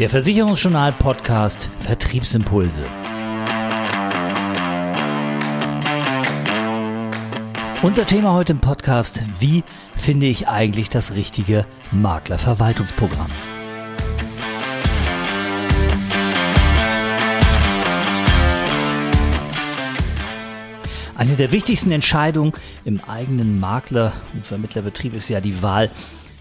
Der Versicherungsjournal Podcast Vertriebsimpulse. Unser Thema heute im Podcast, wie finde ich eigentlich das richtige Maklerverwaltungsprogramm? Eine der wichtigsten Entscheidungen im eigenen Makler- und Vermittlerbetrieb ist ja die Wahl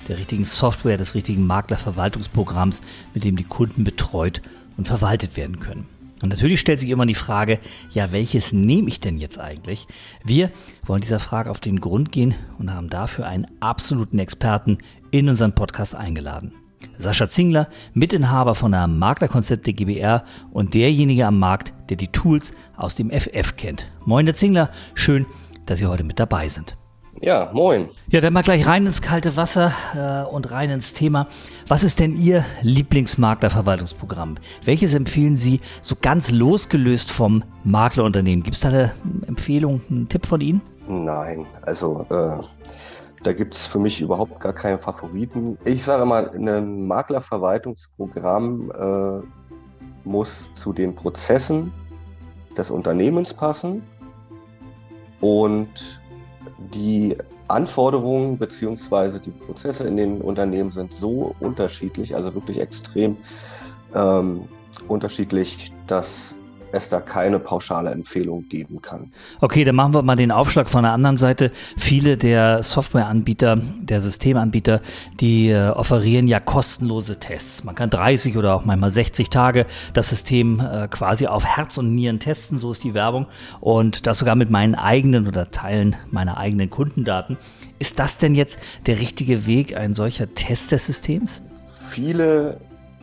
der richtigen Software, des richtigen Maklerverwaltungsprogramms, mit dem die Kunden betreut und verwaltet werden können. Und natürlich stellt sich immer die Frage, ja, welches nehme ich denn jetzt eigentlich? Wir wollen dieser Frage auf den Grund gehen und haben dafür einen absoluten Experten in unseren Podcast eingeladen. Sascha Zingler, Mitinhaber von der Maklerkonzepte GBR und derjenige am Markt, der die Tools aus dem FF kennt. Moin, Herr Zingler, schön, dass Sie heute mit dabei sind. Ja, moin. Ja, dann mal gleich rein ins kalte Wasser äh, und rein ins Thema. Was ist denn Ihr Lieblingsmaklerverwaltungsprogramm? Welches empfehlen Sie so ganz losgelöst vom Maklerunternehmen? Gibt es da eine Empfehlung, einen Tipp von Ihnen? Nein, also äh, da gibt es für mich überhaupt gar keinen Favoriten. Ich sage mal, ein Maklerverwaltungsprogramm äh, muss zu den Prozessen des Unternehmens passen und die Anforderungen bzw. die Prozesse in den Unternehmen sind so unterschiedlich, also wirklich extrem ähm, unterschiedlich, dass es da keine pauschale Empfehlung geben kann. Okay, dann machen wir mal den Aufschlag von der anderen Seite. Viele der Softwareanbieter, der Systemanbieter, die äh, offerieren ja kostenlose Tests. Man kann 30 oder auch manchmal 60 Tage das System äh, quasi auf Herz und Nieren testen, so ist die Werbung. Und das sogar mit meinen eigenen oder Teilen meiner eigenen Kundendaten. Ist das denn jetzt der richtige Weg, ein solcher Test des Systems? Viele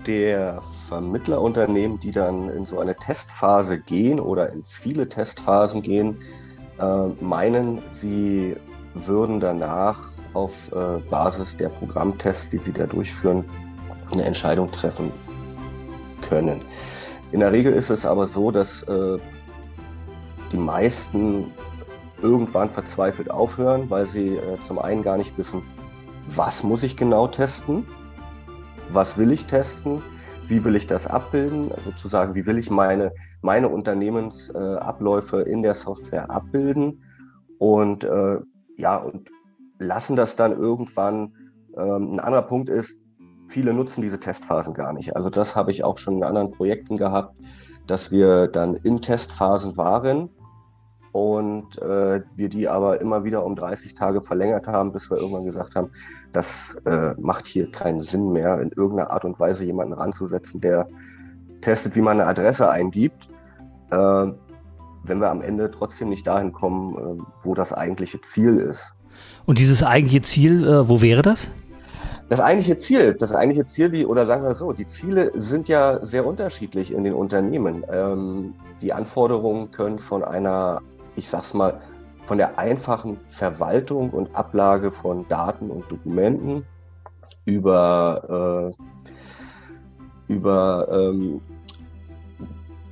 der Vermittlerunternehmen, die dann in so eine Testphase gehen oder in viele Testphasen gehen, äh, meinen, sie würden danach auf äh, Basis der Programmtests, die sie da durchführen, eine Entscheidung treffen können. In der Regel ist es aber so, dass äh, die meisten irgendwann verzweifelt aufhören, weil sie zum einen gar nicht wissen, was muss ich genau testen was will ich testen, wie will ich das abbilden, sozusagen, wie will ich meine, meine Unternehmensabläufe in der Software abbilden und äh, ja, und lassen das dann irgendwann. Ähm, ein anderer Punkt ist, viele nutzen diese Testphasen gar nicht. Also das habe ich auch schon in anderen Projekten gehabt, dass wir dann in Testphasen waren und äh, wir die aber immer wieder um 30 Tage verlängert haben, bis wir irgendwann gesagt haben, das äh, macht hier keinen Sinn mehr, in irgendeiner Art und Weise jemanden ranzusetzen, der testet, wie man eine Adresse eingibt, äh, wenn wir am Ende trotzdem nicht dahin kommen, äh, wo das eigentliche Ziel ist. Und dieses eigentliche Ziel, äh, wo wäre das? Das eigentliche Ziel, das eigentliche Ziel, die, oder sagen wir so, die Ziele sind ja sehr unterschiedlich in den Unternehmen. Ähm, die Anforderungen können von einer ich sag's mal, von der einfachen Verwaltung und Ablage von Daten und Dokumenten über, äh, über ähm,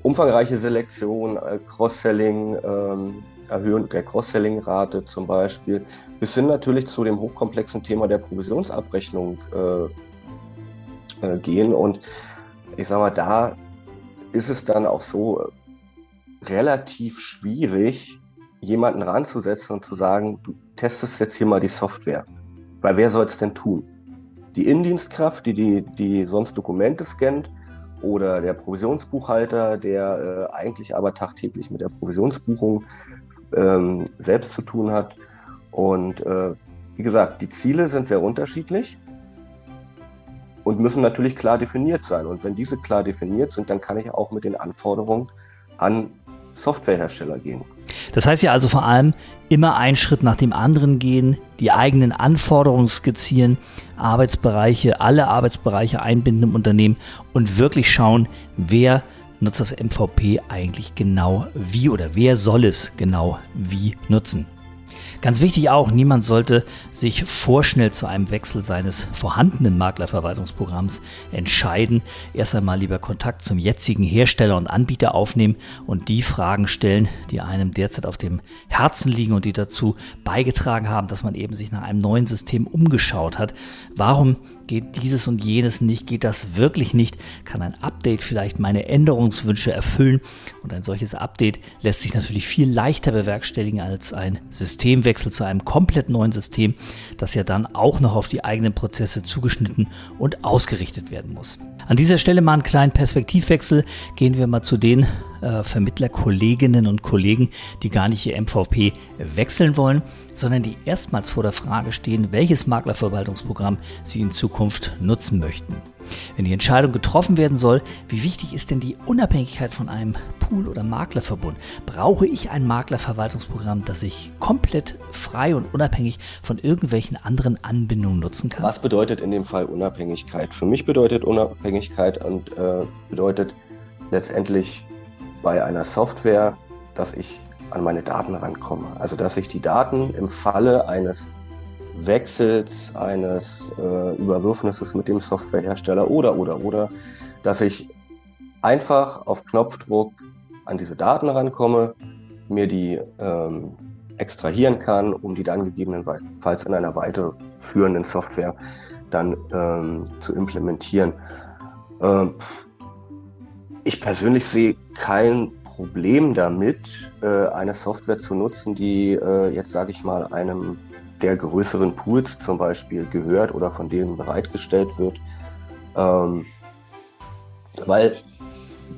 umfangreiche Selektion, äh, Cross-Selling, ähm, Erhöhung der Cross-Selling-Rate zum Beispiel, bis hin natürlich zu dem hochkomplexen Thema der Provisionsabrechnung äh, äh gehen. Und ich sag mal, da ist es dann auch so, relativ schwierig, jemanden ranzusetzen und zu sagen, du testest jetzt hier mal die Software. Weil wer soll es denn tun? Die Indienstkraft, die, die, die sonst Dokumente scannt, oder der Provisionsbuchhalter, der äh, eigentlich aber tagtäglich mit der Provisionsbuchung ähm, selbst zu tun hat. Und äh, wie gesagt, die Ziele sind sehr unterschiedlich und müssen natürlich klar definiert sein. Und wenn diese klar definiert sind, dann kann ich auch mit den Anforderungen an Softwarehersteller gehen. Das heißt ja also vor allem immer einen Schritt nach dem anderen gehen, die eigenen Anforderungen skizzieren, Arbeitsbereiche, alle Arbeitsbereiche einbinden im Unternehmen und wirklich schauen, wer nutzt das MVP eigentlich genau wie oder wer soll es genau wie nutzen. Ganz wichtig auch, niemand sollte sich vorschnell zu einem Wechsel seines vorhandenen Maklerverwaltungsprogramms entscheiden. Erst einmal lieber Kontakt zum jetzigen Hersteller und Anbieter aufnehmen und die Fragen stellen, die einem derzeit auf dem Herzen liegen und die dazu beigetragen haben, dass man eben sich nach einem neuen System umgeschaut hat. Warum geht dieses und jenes nicht, geht das wirklich nicht, kann ein Update vielleicht meine Änderungswünsche erfüllen und ein solches Update lässt sich natürlich viel leichter bewerkstelligen als ein Systemwechsel zu einem komplett neuen System, das ja dann auch noch auf die eigenen Prozesse zugeschnitten und ausgerichtet werden muss. An dieser Stelle mal einen kleinen Perspektivwechsel. Gehen wir mal zu den äh, Vermittlerkolleginnen und Kollegen, die gar nicht ihr MVP wechseln wollen, sondern die erstmals vor der Frage stehen, welches Maklerverwaltungsprogramm sie in Zukunft nutzen möchten. Wenn die Entscheidung getroffen werden soll, wie wichtig ist denn die Unabhängigkeit von einem Pool- oder Maklerverbund? Brauche ich ein Maklerverwaltungsprogramm, das ich komplett frei und unabhängig von irgendwelchen anderen Anbindungen nutzen kann? Was bedeutet in dem Fall Unabhängigkeit? Für mich bedeutet Unabhängigkeit und äh, bedeutet letztendlich bei einer Software, dass ich an meine Daten rankomme. Also dass ich die Daten im Falle eines Wechsels, eines äh, Überwürfnisses mit dem Softwarehersteller oder, oder, oder, dass ich einfach auf Knopfdruck an diese Daten rankomme, mir die ähm, extrahieren kann, um die dann gegebenenfalls in einer weiterführenden Software dann ähm, zu implementieren. Ähm, ich persönlich sehe kein Problem damit, äh, eine Software zu nutzen, die äh, jetzt, sage ich mal, einem der größeren Pools zum Beispiel gehört oder von denen bereitgestellt wird. Ähm, weil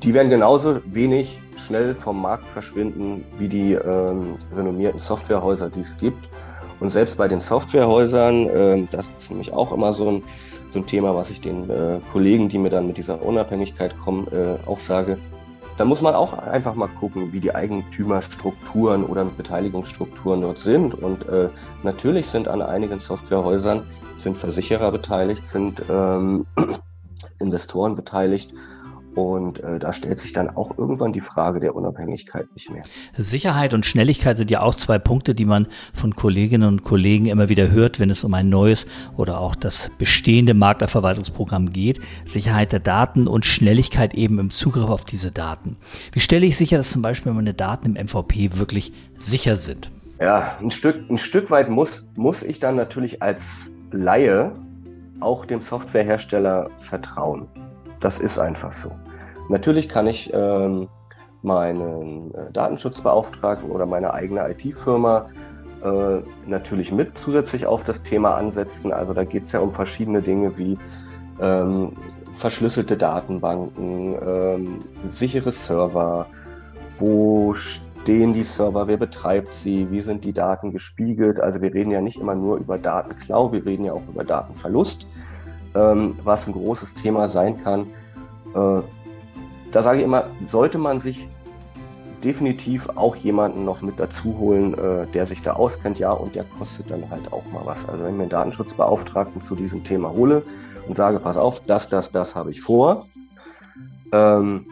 die werden genauso wenig schnell vom Markt verschwinden wie die ähm, renommierten Softwarehäuser, die es gibt. Und selbst bei den Softwarehäusern, äh, das ist nämlich auch immer so ein, so ein Thema, was ich den äh, Kollegen, die mir dann mit dieser Unabhängigkeit kommen, äh, auch sage, da muss man auch einfach mal gucken, wie die Eigentümerstrukturen oder Beteiligungsstrukturen dort sind. Und äh, natürlich sind an einigen Softwarehäusern sind Versicherer beteiligt, sind ähm, Investoren beteiligt. Und äh, da stellt sich dann auch irgendwann die Frage der Unabhängigkeit nicht mehr. Sicherheit und Schnelligkeit sind ja auch zwei Punkte, die man von Kolleginnen und Kollegen immer wieder hört, wenn es um ein neues oder auch das bestehende Maklerverwaltungsprogramm geht. Sicherheit der Daten und Schnelligkeit eben im Zugriff auf diese Daten. Wie stelle ich sicher, dass zum Beispiel meine Daten im MVP wirklich sicher sind? Ja, ein Stück, ein Stück weit muss, muss ich dann natürlich als Laie auch dem Softwarehersteller vertrauen. Das ist einfach so. Natürlich kann ich ähm, meinen äh, Datenschutzbeauftragten oder meine eigene IT-Firma äh, natürlich mit zusätzlich auf das Thema ansetzen. Also da geht es ja um verschiedene Dinge wie ähm, verschlüsselte Datenbanken, ähm, sichere Server, wo stehen die Server, wer betreibt sie, wie sind die Daten gespiegelt. Also wir reden ja nicht immer nur über Datenklau, wir reden ja auch über Datenverlust, ähm, was ein großes Thema sein kann. Äh, da sage ich immer, sollte man sich definitiv auch jemanden noch mit dazu holen, äh, der sich da auskennt, ja, und der kostet dann halt auch mal was. Also wenn ich mir einen Datenschutzbeauftragten zu diesem Thema hole und sage, pass auf, das, das, das habe ich vor, ähm,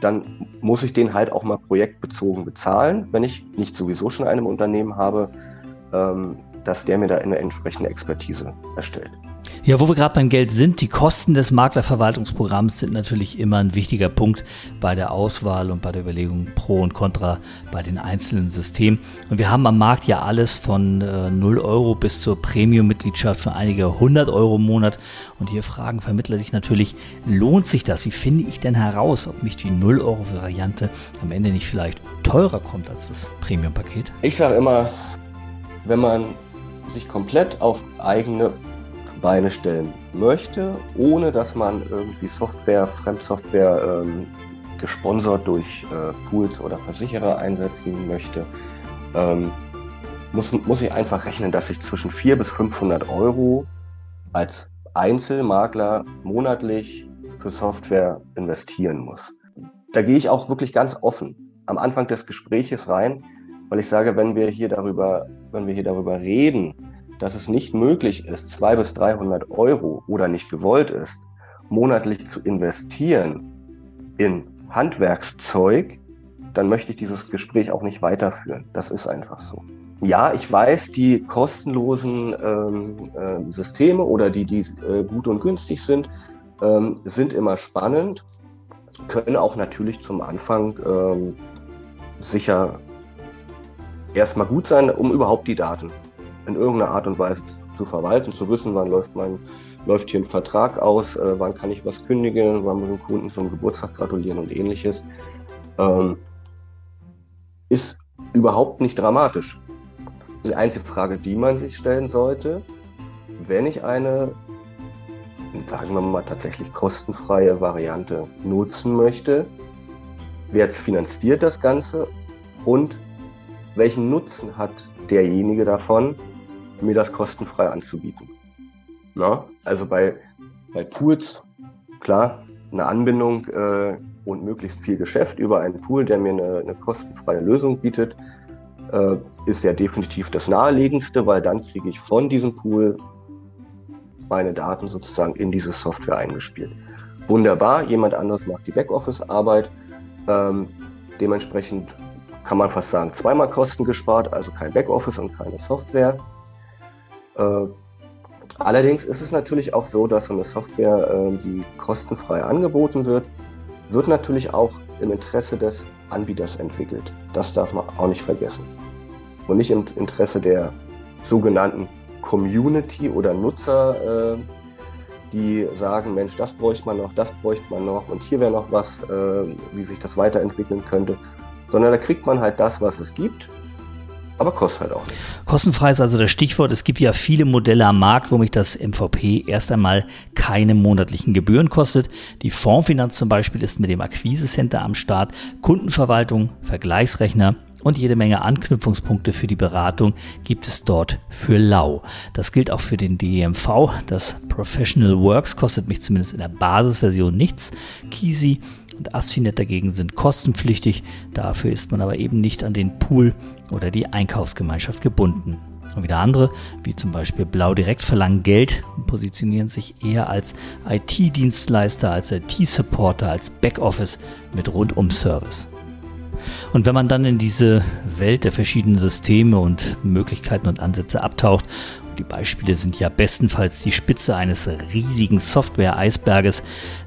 dann muss ich den halt auch mal projektbezogen bezahlen, wenn ich nicht sowieso schon einem Unternehmen habe, ähm, dass der mir da eine entsprechende Expertise erstellt. Ja, wo wir gerade beim Geld sind, die Kosten des Maklerverwaltungsprogramms sind natürlich immer ein wichtiger Punkt bei der Auswahl und bei der Überlegung Pro und Contra bei den einzelnen Systemen. Und wir haben am Markt ja alles von äh, 0 Euro bis zur Premium-Mitgliedschaft für einige 100 Euro im Monat. Und hier fragen Vermittler sich natürlich, lohnt sich das? Wie finde ich denn heraus, ob mich die 0 Euro Variante am Ende nicht vielleicht teurer kommt als das Premium-Paket? Ich sage immer, wenn man sich komplett auf eigene Beine stellen möchte, ohne dass man irgendwie Software, Fremdsoftware ähm, gesponsert durch äh, Pools oder Versicherer einsetzen möchte, ähm, muss, muss ich einfach rechnen, dass ich zwischen 400 bis 500 Euro als Einzelmakler monatlich für Software investieren muss. Da gehe ich auch wirklich ganz offen am Anfang des Gespräches rein, weil ich sage, wenn wir hier darüber, wenn wir hier darüber reden, dass es nicht möglich ist, 200 bis 300 Euro oder nicht gewollt ist, monatlich zu investieren in Handwerkszeug, dann möchte ich dieses Gespräch auch nicht weiterführen. Das ist einfach so. Ja, ich weiß, die kostenlosen ähm, äh, Systeme oder die, die äh, gut und günstig sind, ähm, sind immer spannend, können auch natürlich zum Anfang ähm, sicher erstmal gut sein, um überhaupt die Daten in irgendeiner Art und Weise zu verwalten, zu wissen, wann läuft mein läuft hier ein Vertrag aus, äh, wann kann ich was kündigen, wann muss ich dem Kunden zum Geburtstag gratulieren und ähnliches, ähm, ist überhaupt nicht dramatisch. Die einzige Frage, die man sich stellen sollte, wenn ich eine, sagen wir mal, tatsächlich kostenfreie Variante nutzen möchte, wer finanziert das Ganze und welchen Nutzen hat derjenige davon, mir das kostenfrei anzubieten. Na? Also bei, bei Pools, klar, eine Anbindung äh, und möglichst viel Geschäft über einen Pool, der mir eine, eine kostenfreie Lösung bietet, äh, ist ja definitiv das naheliegendste, weil dann kriege ich von diesem Pool meine Daten sozusagen in diese Software eingespielt. Wunderbar, jemand anderes macht die Backoffice-Arbeit. Ähm, dementsprechend kann man fast sagen, zweimal Kosten gespart, also kein Backoffice und keine Software. Äh, allerdings ist es natürlich auch so, dass eine Software, äh, die kostenfrei angeboten wird, wird natürlich auch im Interesse des Anbieters entwickelt. Das darf man auch nicht vergessen. Und nicht im Interesse der sogenannten Community oder Nutzer, äh, die sagen, Mensch, das bräuchte man noch, das bräuchte man noch und hier wäre noch was, äh, wie sich das weiterentwickeln könnte. Sondern da kriegt man halt das, was es gibt aber kostet halt auch nicht. Kostenfrei ist also das Stichwort. Es gibt ja viele Modelle am Markt, wo mich das MVP erst einmal keine monatlichen Gebühren kostet. Die Fondsfinanz zum Beispiel ist mit dem Akquise-Center am Start, Kundenverwaltung, Vergleichsrechner und jede Menge Anknüpfungspunkte für die Beratung gibt es dort für lau. Das gilt auch für den DEMV. Das Professional Works kostet mich zumindest in der Basisversion nichts. Kisi und Asfinet dagegen sind kostenpflichtig. Dafür ist man aber eben nicht an den Pool oder die Einkaufsgemeinschaft gebunden. Und wieder andere, wie zum Beispiel Blau Direkt, verlangen Geld und positionieren sich eher als IT-Dienstleister, als IT-Supporter, als Backoffice mit Rundum-Service. Und wenn man dann in diese Welt der verschiedenen Systeme und Möglichkeiten und Ansätze abtaucht, die Beispiele sind ja bestenfalls die Spitze eines riesigen Software-Eisberges,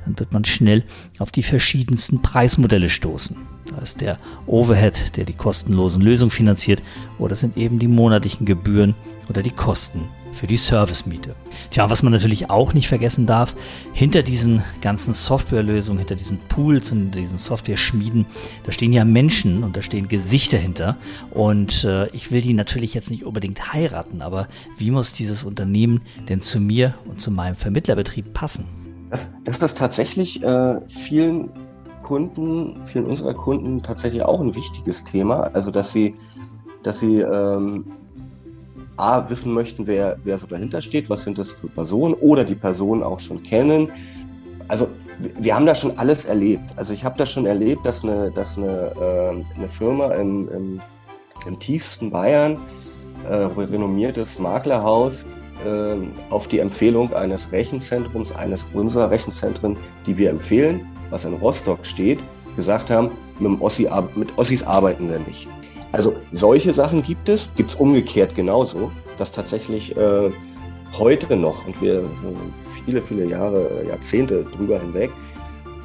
dann wird man schnell auf die verschiedensten Preismodelle stoßen. Da ist der Overhead, der die kostenlosen Lösungen finanziert, oder sind eben die monatlichen Gebühren oder die Kosten für die Servicemiete. Tja, was man natürlich auch nicht vergessen darf, hinter diesen ganzen Softwarelösungen, hinter diesen Pools und hinter diesen Software-Schmieden, da stehen ja Menschen und da stehen Gesichter hinter. Und äh, ich will die natürlich jetzt nicht unbedingt heiraten, aber wie muss dieses Unternehmen denn zu mir und zu meinem Vermittlerbetrieb passen? Das, das ist tatsächlich äh, vielen Kunden, vielen unserer Kunden tatsächlich auch ein wichtiges Thema. Also dass sie, dass sie ähm, A, wissen möchten, wer, wer so dahinter steht, was sind das für Personen oder die Personen auch schon kennen. Also wir haben da schon alles erlebt. Also ich habe da schon erlebt, dass eine, dass eine, äh, eine Firma im, im, im, tiefsten Bayern, äh, renommiertes Maklerhaus, äh, auf die Empfehlung eines Rechenzentrums, eines unserer Rechenzentren, die wir empfehlen, was in Rostock steht, gesagt haben, mit, Ossi, mit Ossis arbeiten wir nicht. Also solche Sachen gibt es, gibt es umgekehrt genauso, dass tatsächlich äh, heute noch, und wir viele, viele Jahre, äh, Jahrzehnte drüber hinweg,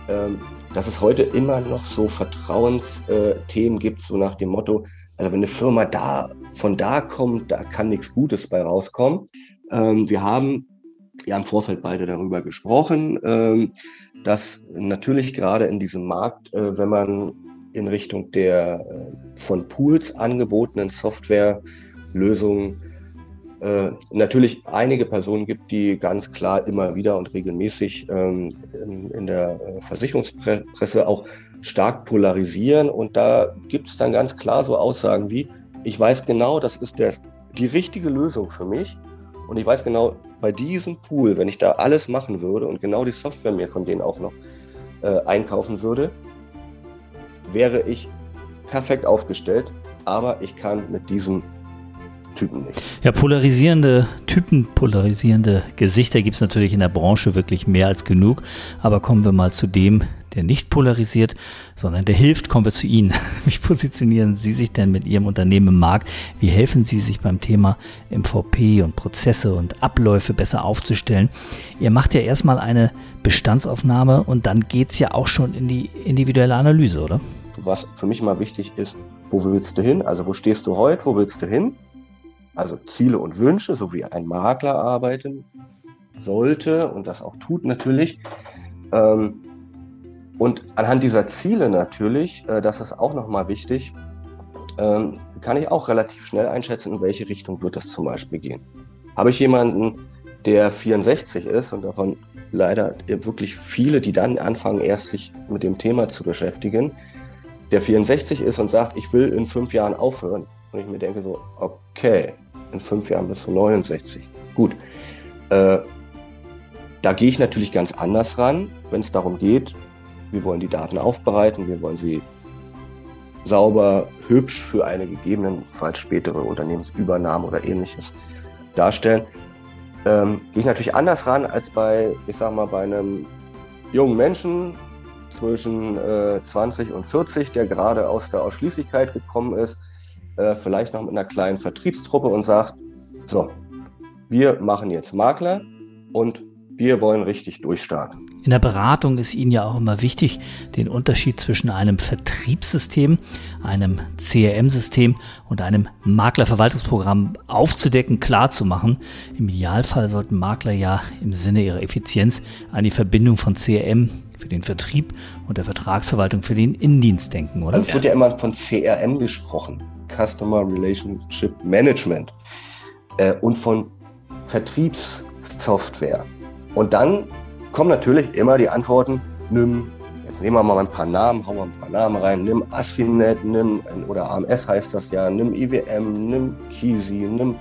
äh, dass es heute immer noch so Vertrauensthemen gibt, so nach dem Motto, also wenn eine Firma da von da kommt, da kann nichts Gutes bei rauskommen. Ähm, wir haben ja im Vorfeld beide darüber gesprochen, ähm, dass natürlich gerade in diesem Markt, äh, wenn man in Richtung der äh, von Pools angebotenen Softwarelösungen äh, natürlich einige Personen gibt, die ganz klar immer wieder und regelmäßig ähm, in, der äh, Versicherungspresse auch stark polarisieren. Und da gibt es dann ganz klar so Aussagen wie, ich weiß genau, das ist der, die richtige Lösung für mich. Und ich weiß genau, bei diesem Pool, wenn ich da alles machen würde und genau die Software mir von denen auch noch äh, einkaufen würde, wäre ich perfekt aufgestellt, aber ich kann mit diesem Typen nicht. Ja, polarisierende Typen, polarisierende Gesichter gibt es natürlich in der Branche wirklich mehr als genug. Aber kommen wir mal zu dem, der nicht polarisiert, sondern der hilft. Kommen wir zu Ihnen. Wie positionieren Sie sich denn mit Ihrem Unternehmen im Markt? Wie helfen Sie sich beim Thema MVP und Prozesse und Abläufe besser aufzustellen? Ihr macht ja erstmal eine Bestandsaufnahme und dann geht es ja auch schon in die individuelle Analyse, oder? Was für mich immer wichtig ist, wo willst du hin? Also wo stehst du heute, wo willst du hin? also Ziele und Wünsche, so wie ein Makler arbeiten sollte und das auch tut natürlich. Ähm, und anhand dieser Ziele natürlich, äh, das ist auch nochmal wichtig, ähm, kann ich auch relativ schnell einschätzen, in welche Richtung wird das zum Beispiel gehen. Habe ich jemanden, der 64 ist und davon leider wirklich viele, die dann anfangen, erst sich mit dem Thema zu beschäftigen, der 64 ist und sagt, ich will in fünf Jahren aufhören. Und ich mir denke so, okay, in fünf Jahren bist du 69. Gut. Äh, da gehe ich natürlich ganz anders ran, wenn es darum geht, wir wollen die Daten aufbereiten, wir wollen sie sauber, hübsch für eine gegebenenfalls spätere Unternehmensübernahme oder ähnliches darstellen. Ähm, gehe ich natürlich anders ran als bei, ich sag mal, bei einem jungen Menschen zwischen äh, 20 und 40, der gerade aus der Ausschließlichkeit gekommen ist, äh, vielleicht noch mit einer kleinen Vertriebstruppe und sagt, so, wir machen jetzt Makler und wir wollen richtig durchstarten. In der Beratung ist Ihnen ja auch immer wichtig, den Unterschied zwischen einem Vertriebssystem, einem CRM-System und einem Maklerverwaltungsprogramm aufzudecken, klarzumachen. Im Idealfall sollten Makler ja im Sinne ihrer Effizienz an die Verbindung von CRM für den Vertrieb und der Vertragsverwaltung für den Innendienst denken, oder? Also es wird ja immer von CRM gesprochen, Customer Relationship Management, äh, und von Vertriebssoftware. Und dann kommen natürlich immer die Antworten, nimm, jetzt nehmen wir mal ein paar Namen, hauen wir ein paar Namen rein, nimm Asfinet, nimm, oder AMS heißt das ja, nimm IWM, nimm Kisi, nimm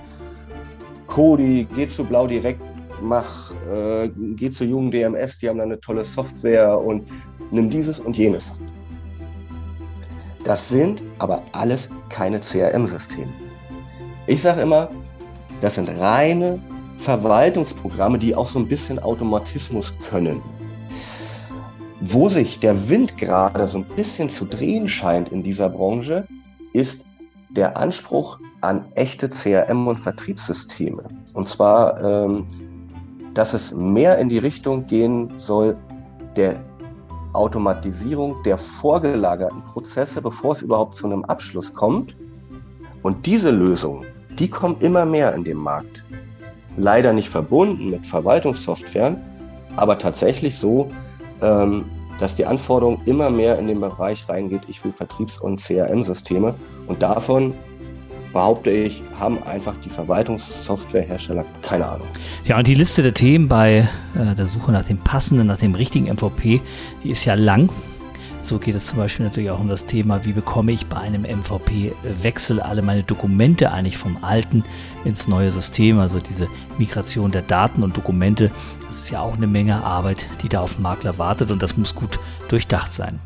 Kodi, geh zu Blau direkt, mach, äh, geh zu jungen DMS, die haben da eine tolle Software und nimm dieses und jenes. Das sind aber alles keine CRM-Systeme. Ich sage immer, das sind reine Verwaltungsprogramme, die auch so ein bisschen Automatismus können. Wo sich der Wind gerade so ein bisschen zu drehen scheint in dieser Branche, ist der Anspruch an echte CRM- und Vertriebssysteme. Und zwar, ähm, dass es mehr in die Richtung gehen soll der Automatisierung der vorgelagerten Prozesse, bevor es überhaupt zu einem Abschluss kommt. Und diese Lösungen, die kommen immer mehr in den Markt leider nicht verbunden mit Verwaltungssoftwaren, aber tatsächlich so, ähm, dass die Anforderung immer mehr in den Bereich reingeht, ich will Vertriebs- und CRM-Systeme. Und davon behaupte ich, haben einfach die Verwaltungssoftwarehersteller keine Ahnung. Ja, und die Liste der Themen bei äh, der Suche nach dem passenden, nach dem richtigen MVP, die ist ja lang. So geht es zum Beispiel natürlich auch um das Thema, wie bekomme ich bei einem MVP-Wechsel alle meine Dokumente eigentlich vom alten ins neue System, also diese Migration der Daten und Dokumente. Das ist ja auch eine Menge Arbeit, die da auf Makler wartet und das muss gut durchdacht sein.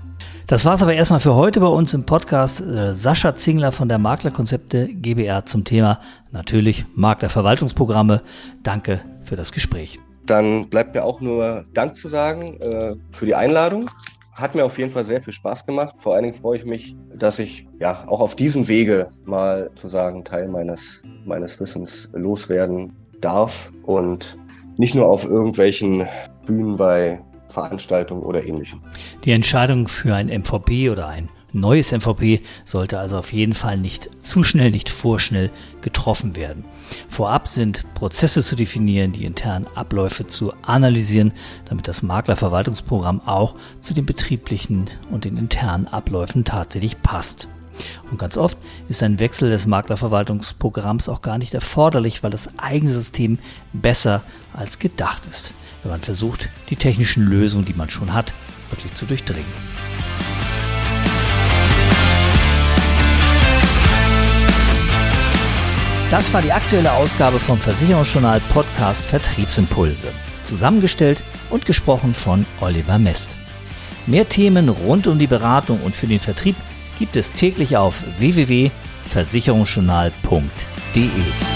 Das war es aber erstmal für heute bei uns im Podcast. Äh, Sascha Zingler von der Maklerkonzepte GBR zum Thema natürlich Maklerverwaltungsprogramme. Danke für das Gespräch. Dann bleibt mir auch nur Dank zu sagen äh, für die Einladung hat mir auf jeden Fall sehr viel Spaß gemacht. Vor allen Dingen freue ich mich, dass ich ja auch auf diesem Wege mal zu sagen Teil meines, meines Wissens loswerden darf und nicht nur auf irgendwelchen Bühnen bei Veranstaltungen oder ähnlichem. Die Entscheidung für ein MVP oder ein neues MVP sollte also auf jeden Fall nicht zu schnell, nicht vorschnell getroffen werden. Vorab sind Prozesse zu definieren, die internen Abläufe zu analysieren, damit das Maklerverwaltungsprogramm auch zu den betrieblichen und den internen Abläufen tatsächlich passt. Und ganz oft ist ein Wechsel des Maklerverwaltungsprogramms auch gar nicht erforderlich, weil das eigene System besser als gedacht ist, wenn man versucht, die technischen Lösungen, die man schon hat, wirklich zu durchdringen. Das war die aktuelle Ausgabe vom Versicherungsjournal Podcast Vertriebsimpulse. Zusammengestellt und gesprochen von Oliver Mest. Mehr Themen rund um die Beratung und für den Vertrieb gibt es täglich auf www.versicherungsjournal.de.